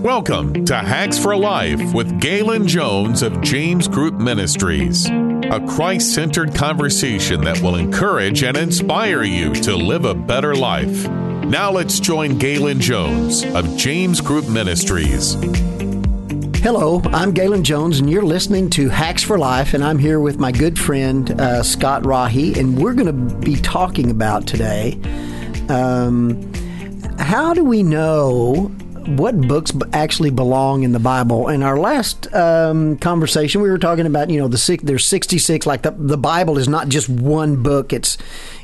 Welcome to Hacks for Life with Galen Jones of James Group Ministries, a Christ centered conversation that will encourage and inspire you to live a better life. Now let's join Galen Jones of James Group Ministries. Hello, I'm Galen Jones, and you're listening to Hacks for Life, and I'm here with my good friend uh, Scott Rahi, and we're going to be talking about today um, how do we know what books actually belong in the Bible. In our last um, conversation, we were talking about you know the there's 66. Like the the Bible is not just one book; it's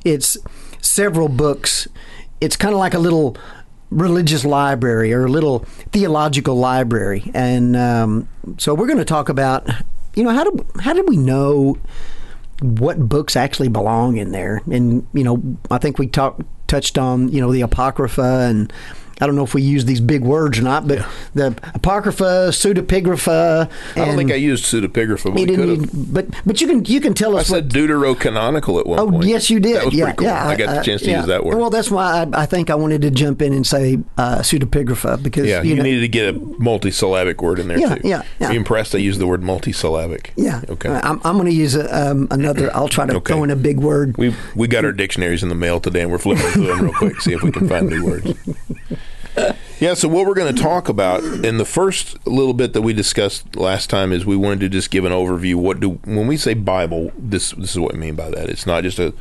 it's several books. It's kind of like a little religious library or a little theological library, and um, so we're going to talk about you know how do how did we know what books actually belong in there? And you know, I think we talked touched on you know the apocrypha and I don't know if we use these big words or not, but yeah. the apocrypha, pseudepigrapha. I don't think I used pseudepigrapha. But, we didn't, but but you can you can tell us. I said deuterocanonical at one oh, point. Oh yes, you did. That was yeah, pretty cool. Yeah, I got the chance to yeah. use that word. Well, that's why I, I, think I wanted to jump in and say uh, pseudepigrapha because yeah, you, you know, needed to get a multisyllabic word in there yeah, too. Yeah, yeah. Are you impressed? I used the word multisyllabic. Yeah. Okay. I'm, I'm going to use a, um, another. I'll try to okay. throw in a big word. We we got our dictionaries in the mail today, and we're flipping through them real quick, see if we can find new words. Yeah, so what we're going to talk about in the first little bit that we discussed last time is we wanted to just give an overview. What do when we say Bible, this this is what I mean by that. It's not just a,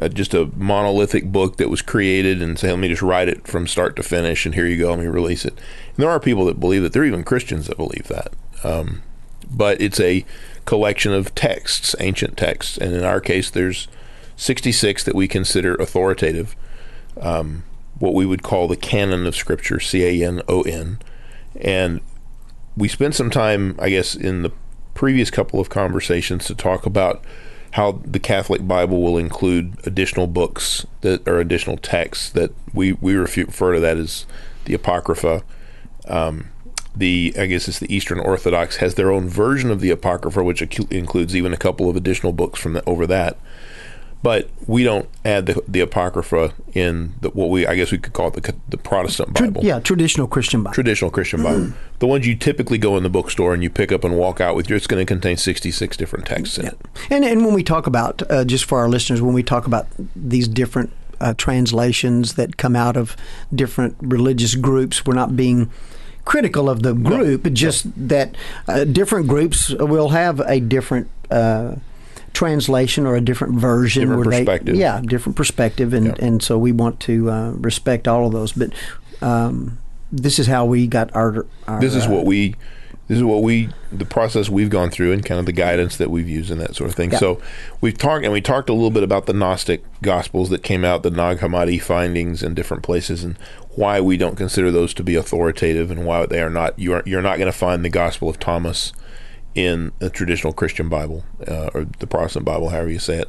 a just a monolithic book that was created and say, let me just write it from start to finish, and here you go, let me release it. And there are people that believe that. There are even Christians that believe that. Um, but it's a collection of texts, ancient texts, and in our case, there's 66 that we consider authoritative. Um, what we would call the canon of Scripture, C A N O N. And we spent some time, I guess, in the previous couple of conversations to talk about how the Catholic Bible will include additional books that are additional texts that we, we refer to that as the Apocrypha. Um, the I guess it's the Eastern Orthodox has their own version of the Apocrypha, which includes even a couple of additional books from the, over that. But we don't add the, the apocrypha in the, what we I guess we could call it the, the Protestant Bible. yeah, traditional Christian Bible. Traditional Christian Bible. the ones you typically go in the bookstore and you pick up and walk out with. It's going to contain sixty six different texts in yeah. it. And and when we talk about uh, just for our listeners, when we talk about these different uh, translations that come out of different religious groups, we're not being critical of the group, no, just no. that uh, different groups will have a different uh, translation or a different version different perspective. they yeah different perspective and and so we want to uh, respect all of those but um, this is how we got our, our this is uh, what we this is what we the process we've gone through and kind of the guidance that we've used and that sort of thing. So we've talked and we talked a little bit about the Gnostic Gospels that came out, the Nag Hammadi findings in different places, and why we don't consider those to be authoritative and why they are not. You are you're not going to find the Gospel of Thomas in a traditional Christian Bible uh, or the Protestant Bible, however you say it.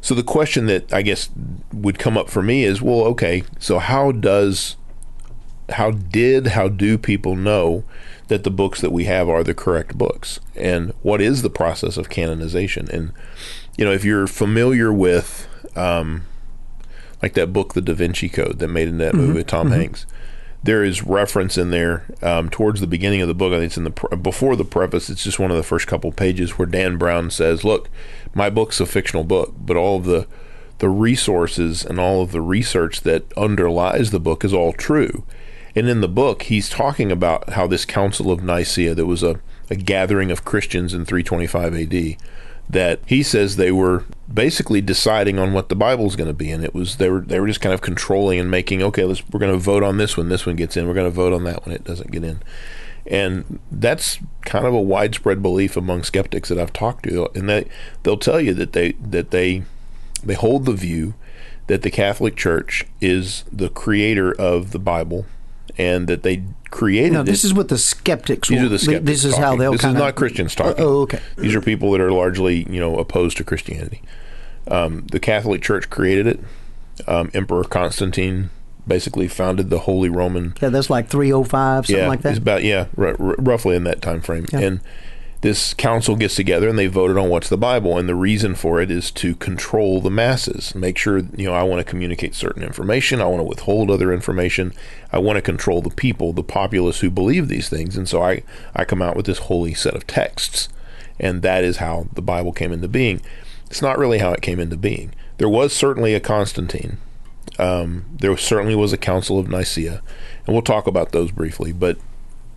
So the question that I guess would come up for me is, well, okay, so how does how did how do people know that the books that we have are the correct books and what is the process of canonization and you know if you're familiar with um, like that book the da vinci code that made in that movie with tom mm-hmm. hanks there is reference in there um, towards the beginning of the book. I think it's in the pre- before the preface. It's just one of the first couple pages where Dan Brown says, "Look, my book's a fictional book, but all of the the resources and all of the research that underlies the book is all true." And in the book, he's talking about how this Council of Nicaea, that was a, a gathering of Christians in 325 AD, that he says they were basically deciding on what the Bible's going to be, and it was they were they were just kind of controlling and making okay, let's we're going to vote on this one, this one gets in, we're going to vote on that one, it doesn't get in, and that's kind of a widespread belief among skeptics that I've talked to, and they they'll tell you that they that they they hold the view that the Catholic Church is the creator of the Bible and that they created. No, this it. is what the skeptics. These are the skeptics. This is talking. how they'll. This kinda, is not Christians talking. Oh, okay. These are people that are largely, you know, opposed to Christianity. Um, the Catholic Church created it. Um, Emperor Constantine basically founded the Holy Roman. Yeah, that's like 305, something yeah, like that. It's about yeah, r- r- roughly in that time frame. Yeah. And this council gets together and they voted on what's the Bible, and the reason for it is to control the masses, make sure you know I want to communicate certain information, I want to withhold other information, I want to control the people, the populace who believe these things, and so I I come out with this holy set of texts, and that is how the Bible came into being. It's not really how it came into being. There was certainly a Constantine. Um, there certainly was a Council of Nicaea, and we'll talk about those briefly. But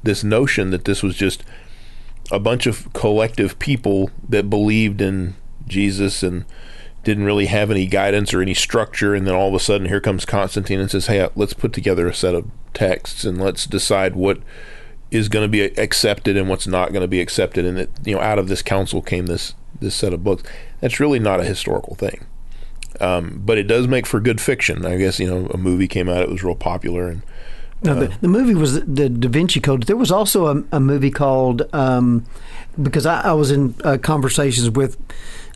this notion that this was just a bunch of collective people that believed in Jesus and didn't really have any guidance or any structure and then all of a sudden here comes Constantine and says hey let's put together a set of texts and let's decide what is going to be accepted and what's not going to be accepted and that you know out of this council came this this set of books. That's really not a historical thing. Um, but it does make for good fiction. I guess you know a movie came out it was real popular and no, the, the, movie was the Da Vinci Code. There was also a, a movie called um, because I, I, was in uh, conversations with.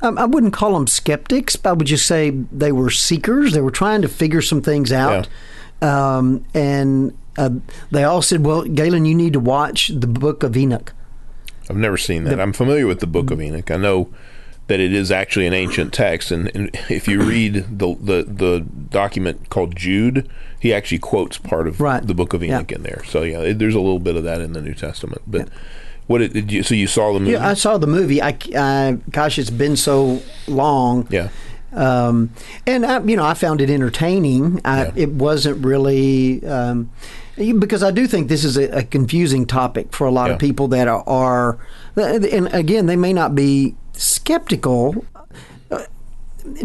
Um, I wouldn't call them skeptics, but I would just say they were seekers. They were trying to figure some things out, yeah. um, and uh, they all said, "Well, Galen, you need to watch the Book of Enoch." I've never seen that. The, I'm familiar with the Book of Enoch. I know that it is actually an ancient text. And, and, if you read the, the the document called Jude, he actually quotes part of right. the Book of Enoch yeah. in there. So yeah, it, there's a little bit of that in the New Testament. But yeah. what did, did, you? So you saw the movie? Yeah, I saw the movie. I, I gosh, it's been so long. Yeah. Um, and I, you know, I found it entertaining. I, yeah. It wasn't really. Um, because I do think this is a, a confusing topic for a lot yeah. of people that are, are, and again, they may not be skeptical. Uh,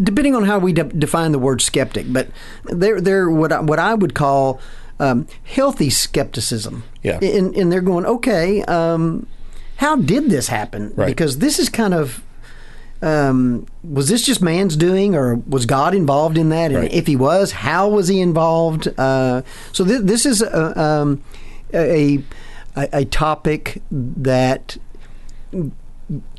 depending on how we de- define the word skeptic, but they're they're what I, what I would call um, healthy skepticism. Yeah, and, and they're going, okay, um, how did this happen? Right. Because this is kind of um, was this just man's doing, or was God involved in that? And right. if He was, how was He involved? Uh, so th- this is a, um, a, a, a topic that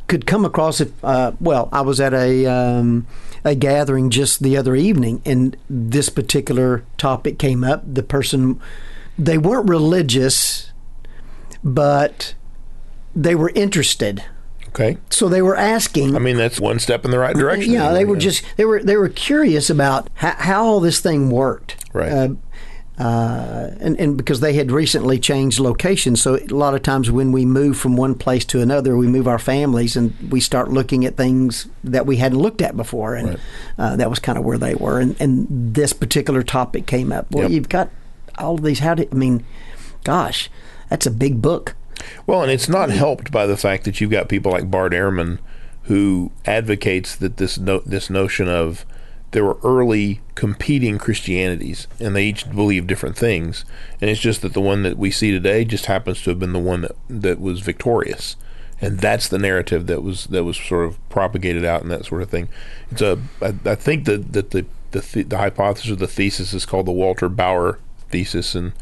could come across if uh, well I was at a um, a gathering just the other evening and this particular topic came up the person they weren't religious but they were interested okay so they were asking I mean that's one step in the right direction yeah they were yeah. just they were they were curious about how, how all this thing worked right uh, uh, and, and because they had recently changed locations. So a lot of times when we move from one place to another, we move our families and we start looking at things that we hadn't looked at before. And right. uh, that was kind of where they were. And, and this particular topic came up. Well, yep. you've got all of these. How do I mean, gosh, that's a big book. Well, and it's not helped by the fact that you've got people like Bart Ehrman who advocates that this no, this notion of there were early competing Christianities, and they each believed different things. And it's just that the one that we see today just happens to have been the one that that was victorious, and that's the narrative that was that was sort of propagated out and that sort of thing. It's a I, I think that that the the, the, the hypothesis or the thesis is called the Walter Bauer thesis, and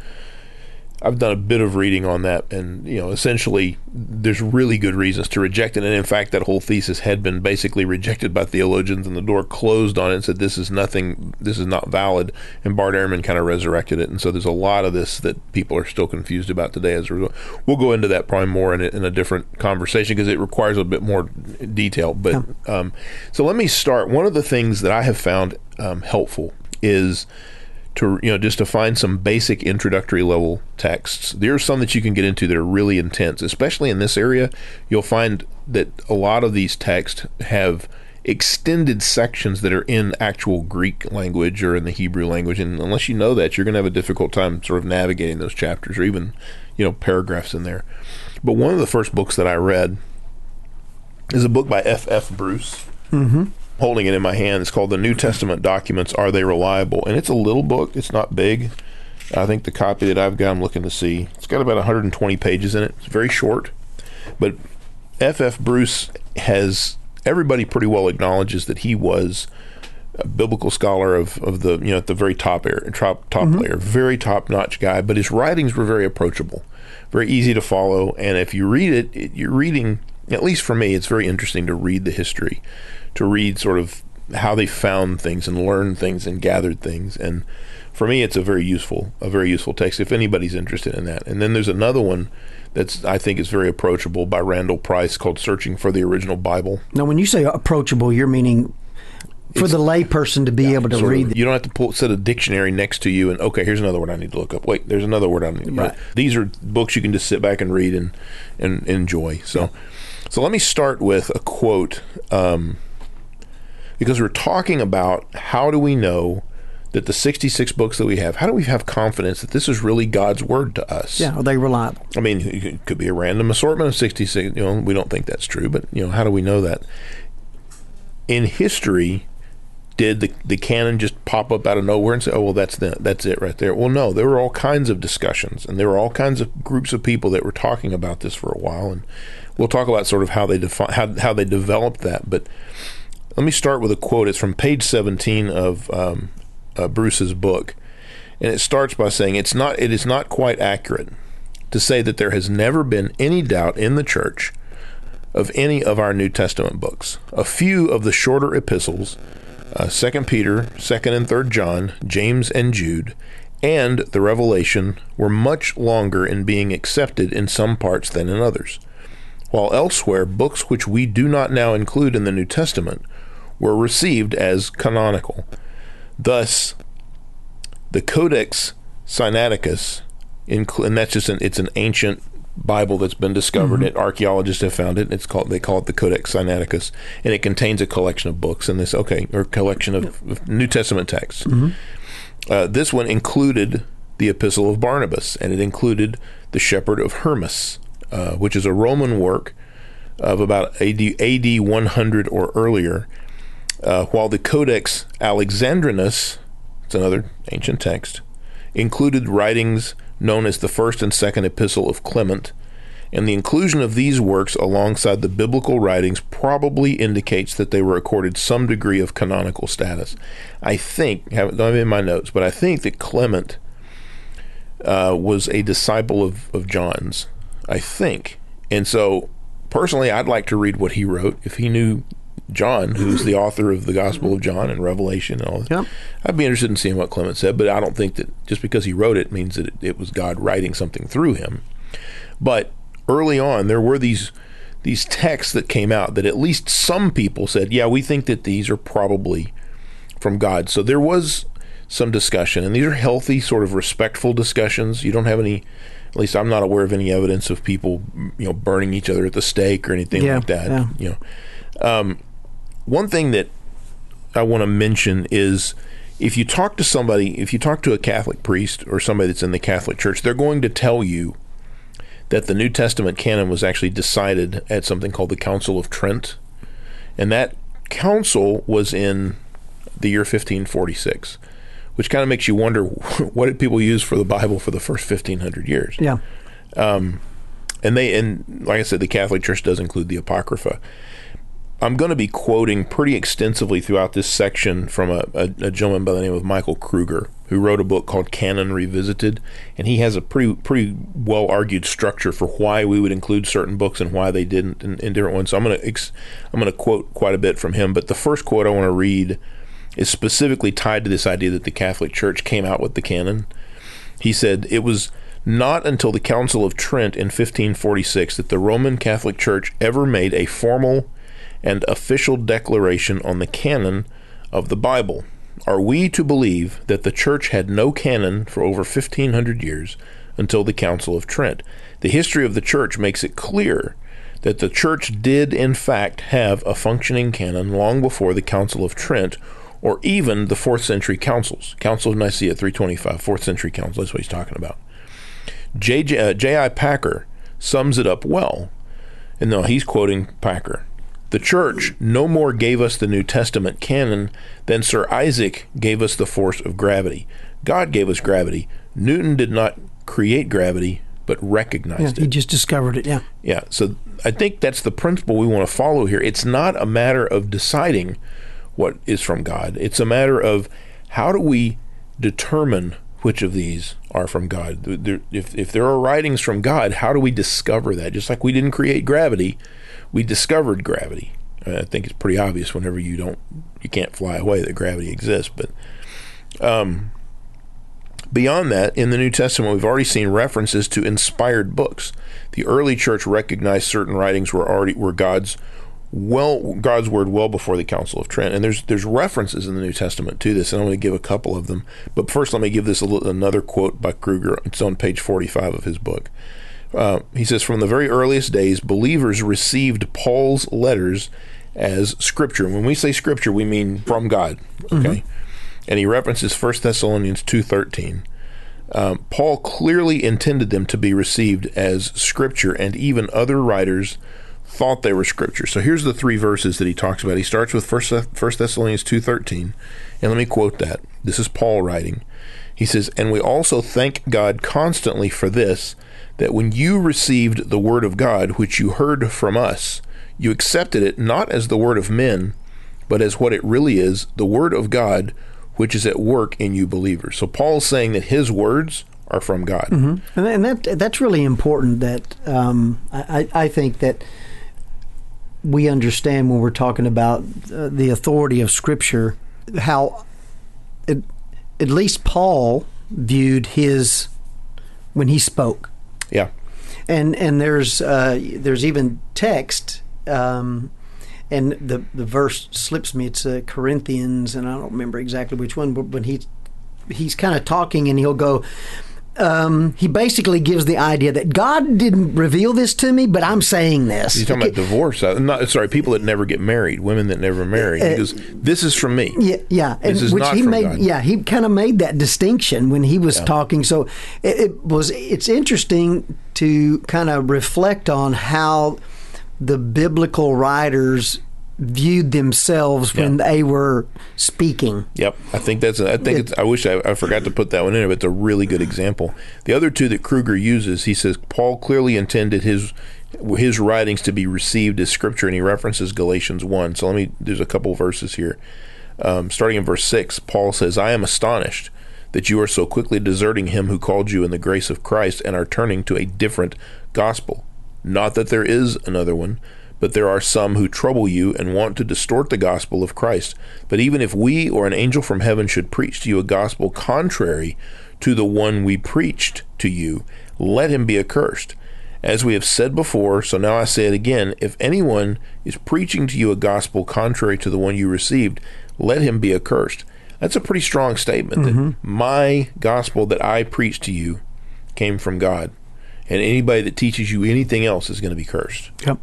I've done a bit of reading on that, and you know, essentially, there's really good reasons to reject it. And in fact, that whole thesis had been basically rejected by theologians, and the door closed on it and said, "This is nothing. This is not valid." And Bart Ehrman kind of resurrected it, and so there's a lot of this that people are still confused about today. As a result, we'll go into that probably more in a, in a different conversation because it requires a bit more detail. But um, so let me start. One of the things that I have found um, helpful is to you know just to find some basic introductory level texts. There are some that you can get into that are really intense, especially in this area. You'll find that a lot of these texts have extended sections that are in actual Greek language or in the Hebrew language, and unless you know that, you're going to have a difficult time sort of navigating those chapters or even you know paragraphs in there. But one of the first books that I read is a book by F. F. Bruce. Mm-hmm holding it in my hand. It's called The New Testament Documents Are They Reliable? And it's a little book, it's not big. I think the copy that I've got, I'm looking to see, it's got about 120 pages in it. It's very short. But F.F. Bruce has, everybody pretty well acknowledges that he was a biblical scholar of, of the, you know, at the very top, air, top, top mm-hmm. layer, very top notch guy. But his writings were very approachable, very easy to follow. And if you read it, it you're reading, at least for me, it's very interesting to read the history to read sort of how they found things and learned things and gathered things. And for me, it's a very useful, a very useful text if anybody's interested in that. And then there's another one that's I think is very approachable by Randall Price called "Searching for the Original Bible." Now, when you say approachable, you're meaning for It's- the layperson to be able to Sort of. read. You don't have to pull, set a dictionary next to you and okay, here's another word I need to look up. Wait, there's another word I need. Right. These are books you can just sit back and read and and enjoy. So, so let me start with a quote um, because we're talking about how do we know that the 66 books that we have, how do we have confidence that this is really God's word to us? Yeah, are they reliable? I mean, it could be a random assortment of 66. You know, we don't think that's true, but, you know, how do we know that? In history, did the, the canon just pop up out of nowhere and say, oh, well, that's the, that's it right there? Well, no, there were all kinds of discussions and there were all kinds of groups of people that were talking about this for a while. And we'll talk about sort of how they define, how, how they developed that. But let me start with a quote. It's from page 17 of um, uh, Bruce's book. And it starts by saying, it's not, it is not quite accurate to say that there has never been any doubt in the church of any of our New Testament books. A few of the shorter epistles, uh, 2 Peter, 2nd and 3rd John, James and Jude, and the Revelation were much longer in being accepted in some parts than in others. While elsewhere, books which we do not now include in the New Testament were received as canonical. Thus, the Codex Sinaiticus, and that's just an it's an ancient Bible that's been discovered. It archaeologists have found it. It's called they call it the Codex Sinaiticus, and it contains a collection of books and this okay or collection of, of New Testament texts. Uh, this one included the Epistle of Barnabas, and it included the Shepherd of Hermas, uh, which is a Roman work of about AD, AD 100 or earlier. Uh, while the Codex Alexandrinus, it's another ancient text, included writings known as the First and Second Epistle of Clement, and the inclusion of these works alongside the biblical writings probably indicates that they were accorded some degree of canonical status. I think, don't have it in my notes, but I think that Clement uh, was a disciple of, of John's. I think, and so personally, I'd like to read what he wrote if he knew John, who's the author of the Gospel of John and Revelation and all that. Yep. I'd be interested in seeing what Clement said, but I don't think that just because he wrote it means that it, it was God writing something through him. But early on, there were these these texts that came out that at least some people said, "Yeah, we think that these are probably from God." So there was some discussion, and these are healthy, sort of respectful discussions. You don't have any, at least I'm not aware of any evidence of people, you know, burning each other at the stake or anything Yeah, like that. yeah. You know, um, one thing that I want to mention is if you talk to somebody, if you talk to a Catholic priest or somebody that's in the Catholic Church, they're going to tell you that the New Testament canon was actually decided at something called the Council of Trent. And that council was in the year 1546, which kind of makes you wonder what did people use for the Bible for the first 1500 years? Yeah. Um, and they and like I said, the Catholic Church does include the Apocrypha. I'm going to be quoting pretty extensively throughout this section from a, a, a gentleman by the name of Michael Kruger, who wrote a book called Canon Revisited, and he has a pretty pretty well argued structure for why we would include certain books and why they didn't in, in different ones. So I'm going to ex, I'm going to quote quite a bit from him, but the first quote I want to read is specifically tied to this idea that the Catholic Church came out with the canon. He said it was not until the Council of Trent in 1546 that the Roman Catholic Church ever made a formal and official declaration on the canon of the Bible. Are we to believe that the Church had no canon for over 1500 years until the Council of Trent? The history of the Church makes it clear that the Church did, in fact, have a functioning canon long before the Council of Trent or even the fourth century councils. Council of Nicaea 325, fourth century council, that's what he's talking about. J.J. Uh, J.I. Packer sums it up well. And no, he's quoting Packer. The church no more gave us the New Testament canon than Sir Isaac gave us the force of gravity. God gave us gravity. Newton did not create gravity, but Yeah, recognized he it. just discovered it. Yeah. Yeah, so I think that's the principle we want to follow here. It's not a matter of deciding what is from God. It's a matter of how do we determine which of these are from God. If if there are writings from God, how do we discover that? Just like we didn't create gravity, we discovered gravity. Uh, I think it's pretty obvious whenever you don't you can't fly away that gravity exists, but um Beyond that, in the New Testament, we've already seen references to inspired books. The early church recognized certain writings were already were God's well God's word well before the Council of Trent, and there's there's references in the New Testament to this, and I'm going to give a couple of them. But first, let me give this little, another quote by Kruger. It's on page 45 of his book. Uh, he says, "From the very earliest days, believers received Paul's letters as scripture. When we say scripture, we mean from God. Okay." Mm-hmm and he references 1 Thessalonians 2.13. Um, Paul clearly intended them to be received as scripture, and even other writers thought they were scripture. So here's the three verses that he talks about. He starts with 1 Thessalonians 2.13, and let me quote that. This is Paul writing. He says, And we also thank God constantly for this, that when you received the word of God, which you heard from us, you accepted it not as the word of men, but as what it really is, the word of God, which is at work in you believers. So Paul's saying that his words are from God, mm-hmm. and that that's really important. That um, I, I think that we understand when we're talking about uh, the authority of Scripture, how it, at least Paul viewed his when he spoke. Yeah, and and there's uh, there's even text um, and the the verse slips me. It's uh, Corinthians, and I don't remember exactly which one. But when he he's kind of talking, and he'll go. Um, he basically gives the idea that God didn't reveal this to me, but I'm saying this. He's talking okay. about divorce. Uh, not sorry, people that never get married, women that never marry. Uh, because this is from me. Yeah, yeah. This and, is which not he from made. God. Yeah, he kind of made that distinction when he was Yeah. talking. So it, it was. It's interesting to kind of reflect on how the biblical writers viewed themselves when they were speaking. Yep, I think that's. A, I think it's. I wish I, I forgot to put that one in there, but it's a really good example. The other two that Kruger uses, he says Paul clearly intended his his writings to be received as scripture, and he references Galatians one. So let me. There's a couple verses here, um, starting in verse six. Paul says, "I am astonished." That you are so quickly deserting him who called you in the grace of Christ and are turning to a different gospel. Not that there is another one, but there are some who trouble you and want to distort the gospel of Christ. But even if we or an angel from heaven should preach to you a gospel contrary to the one we preached to you, let him be accursed. As we have said before, so now I say it again if anyone is preaching to you a gospel contrary to the one you received, let him be accursed. That's a pretty strong statement that mm-hmm. my gospel that I preached to you came from God. And anybody that teaches you anything else is going to be cursed. Yep.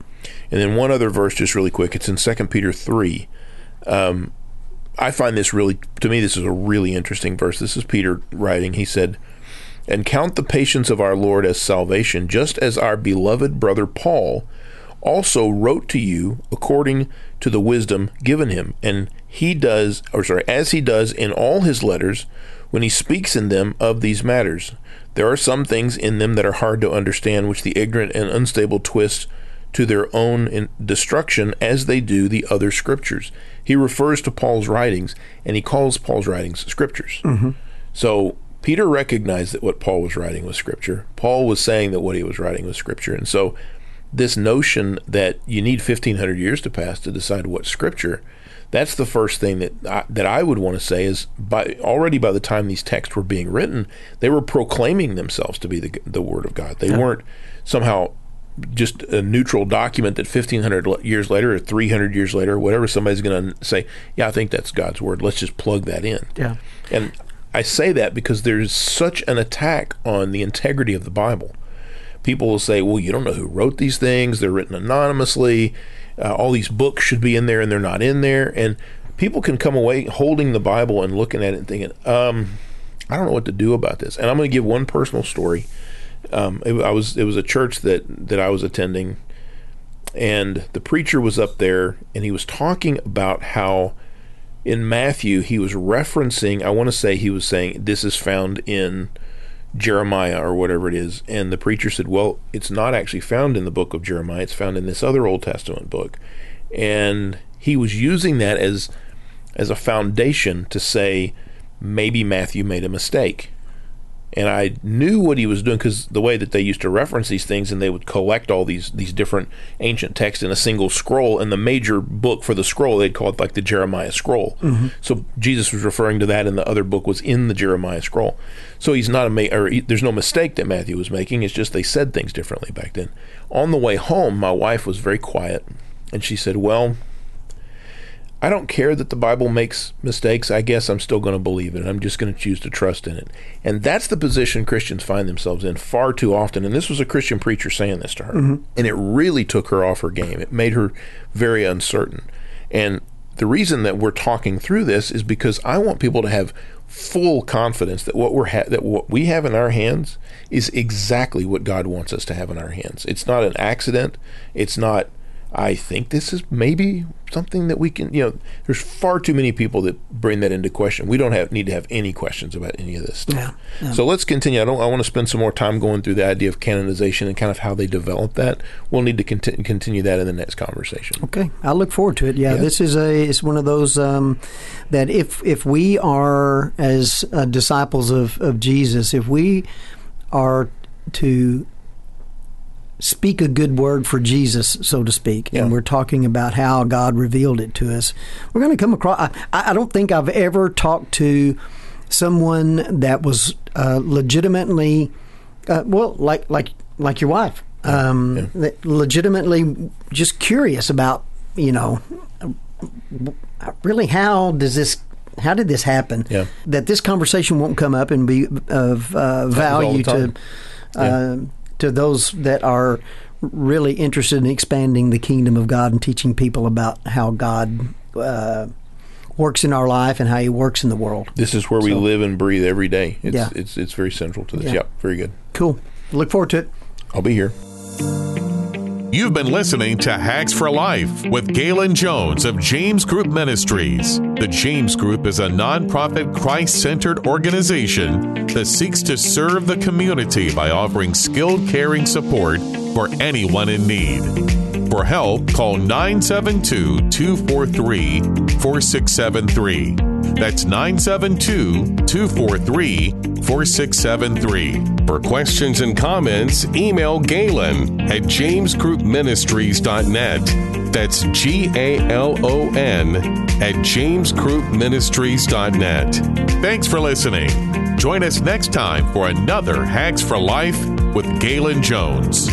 And then one other verse, just really quick. It's in Second Peter three. Um, I find this really, to me, this is a really interesting verse. This is Peter writing. He said, "And count the patience of our Lord as salvation, just as our beloved brother Paul also wrote to you according to the wisdom given him, and he does, or sorry, as he does in all his letters." When he speaks in them of these matters, there are some things in them that are hard to understand, which the ignorant and unstable twist to their own in- destruction as they do the other scriptures. He refers to Paul's writings and he calls Paul's writings scriptures. Mm-hmm. So Peter recognized that what Paul was writing was scripture. Paul was saying that what he was writing was scripture. And so this notion that you need 1500 years to pass to decide what scripture, that's the first thing that I, that I would want to say is by already by the time these texts were being written, they were proclaiming themselves to be the the word of God. They weren't somehow just a neutral document that 1500 years later or 300 years later whatever somebody's going to say yeah i think that's god's word. Let's just plug that in. Yeah. and i say that because there's such an attack on the integrity of the bible. People will say well you don't know who wrote these things. They're written anonymously. Uh, all these books should be in there and they're not in there. And people can come away holding the bible and looking at it and thinking um, i don't know what to do about this. And i'm going to give one personal story um, it, I was it was a church that that I was attending, and the preacher was up there and he was talking about how in Matthew he was referencing. I want to say he was saying this is found in Jeremiah or whatever it is, and the preacher said, "Well, it's not actually found in the book of Jeremiah. It's found in this other Old Testament book," and he was using that as as a foundation to say maybe Matthew made a mistake and I knew what he was doing because the way that they used to reference these things, and they would collect all these these different ancient texts in a single scroll, and the major book for the scroll they'd call it like the Jeremiah scroll. Mm-hmm. So Jesus was referring to that, and the other book was in the Jeremiah scroll. So he's not a ma- or he, there's no mistake that Matthew was making. It's just they said things differently back then. On the way home, my wife was very quiet, and she said, "Well." I don't care that the Bible makes mistakes. I guess I'm still going to believe it. I'm just going to choose to trust in it. And that's the position Christians find themselves in far too often. And this was a Christian preacher saying this to her. Mm-hmm. And it really took her off her game. It made her very uncertain. And the reason that we're talking through this is because I want people to have full confidence that what we're ha- that what we have in our hands is exactly what God wants us to have in our hands. It's not an accident. It's not I think this is maybe something that we can, you know, there's far too many people that bring that into question. We don't have need to have any questions about any of this stuff. So let's continue. I don't. I want to spend some more time going through the idea of canonization and kind of how they develop that. We'll need to continue, continue that in the next conversation. Okay, I look forward to it. Yeah, yeah. this is a it's one of those um, that if if we are as uh, disciples of of Jesus, if we are to speak a good word for Jesus, so to speak, yeah. and we're talking about how God revealed it to us, we're going to come across. I, I, don't think I've ever talked to someone that was uh, legitimately, uh, well, like like like your wife, um, yeah. legitimately just curious about, you know, really how does this how did this happen? Yeah. That this conversation won't come up and be of uh, value to uh, to those that are really interested in expanding the kingdom of God and teaching people about how God uh, works in our life and how He works in the world. This is where so, we live and breathe every day. It's, yeah. it's it's very central to this. Yeah. very good. Cool. Look forward to it. I'll be here. You've been listening to Hacks for Life with Galen Jones of James Group Ministries. The James Group is a nonprofit Christ centered organization that seeks to serve the community by offering skilled caring support for anyone in need. For help, call 972 243 4673. That's 972 243 4673. For questions and comments, email Galen at jamesgroupministries.net. That's G A L O N at jamesgroupministries.net. Thanks for listening. Join us next time for another Hacks for Life with Galen Jones.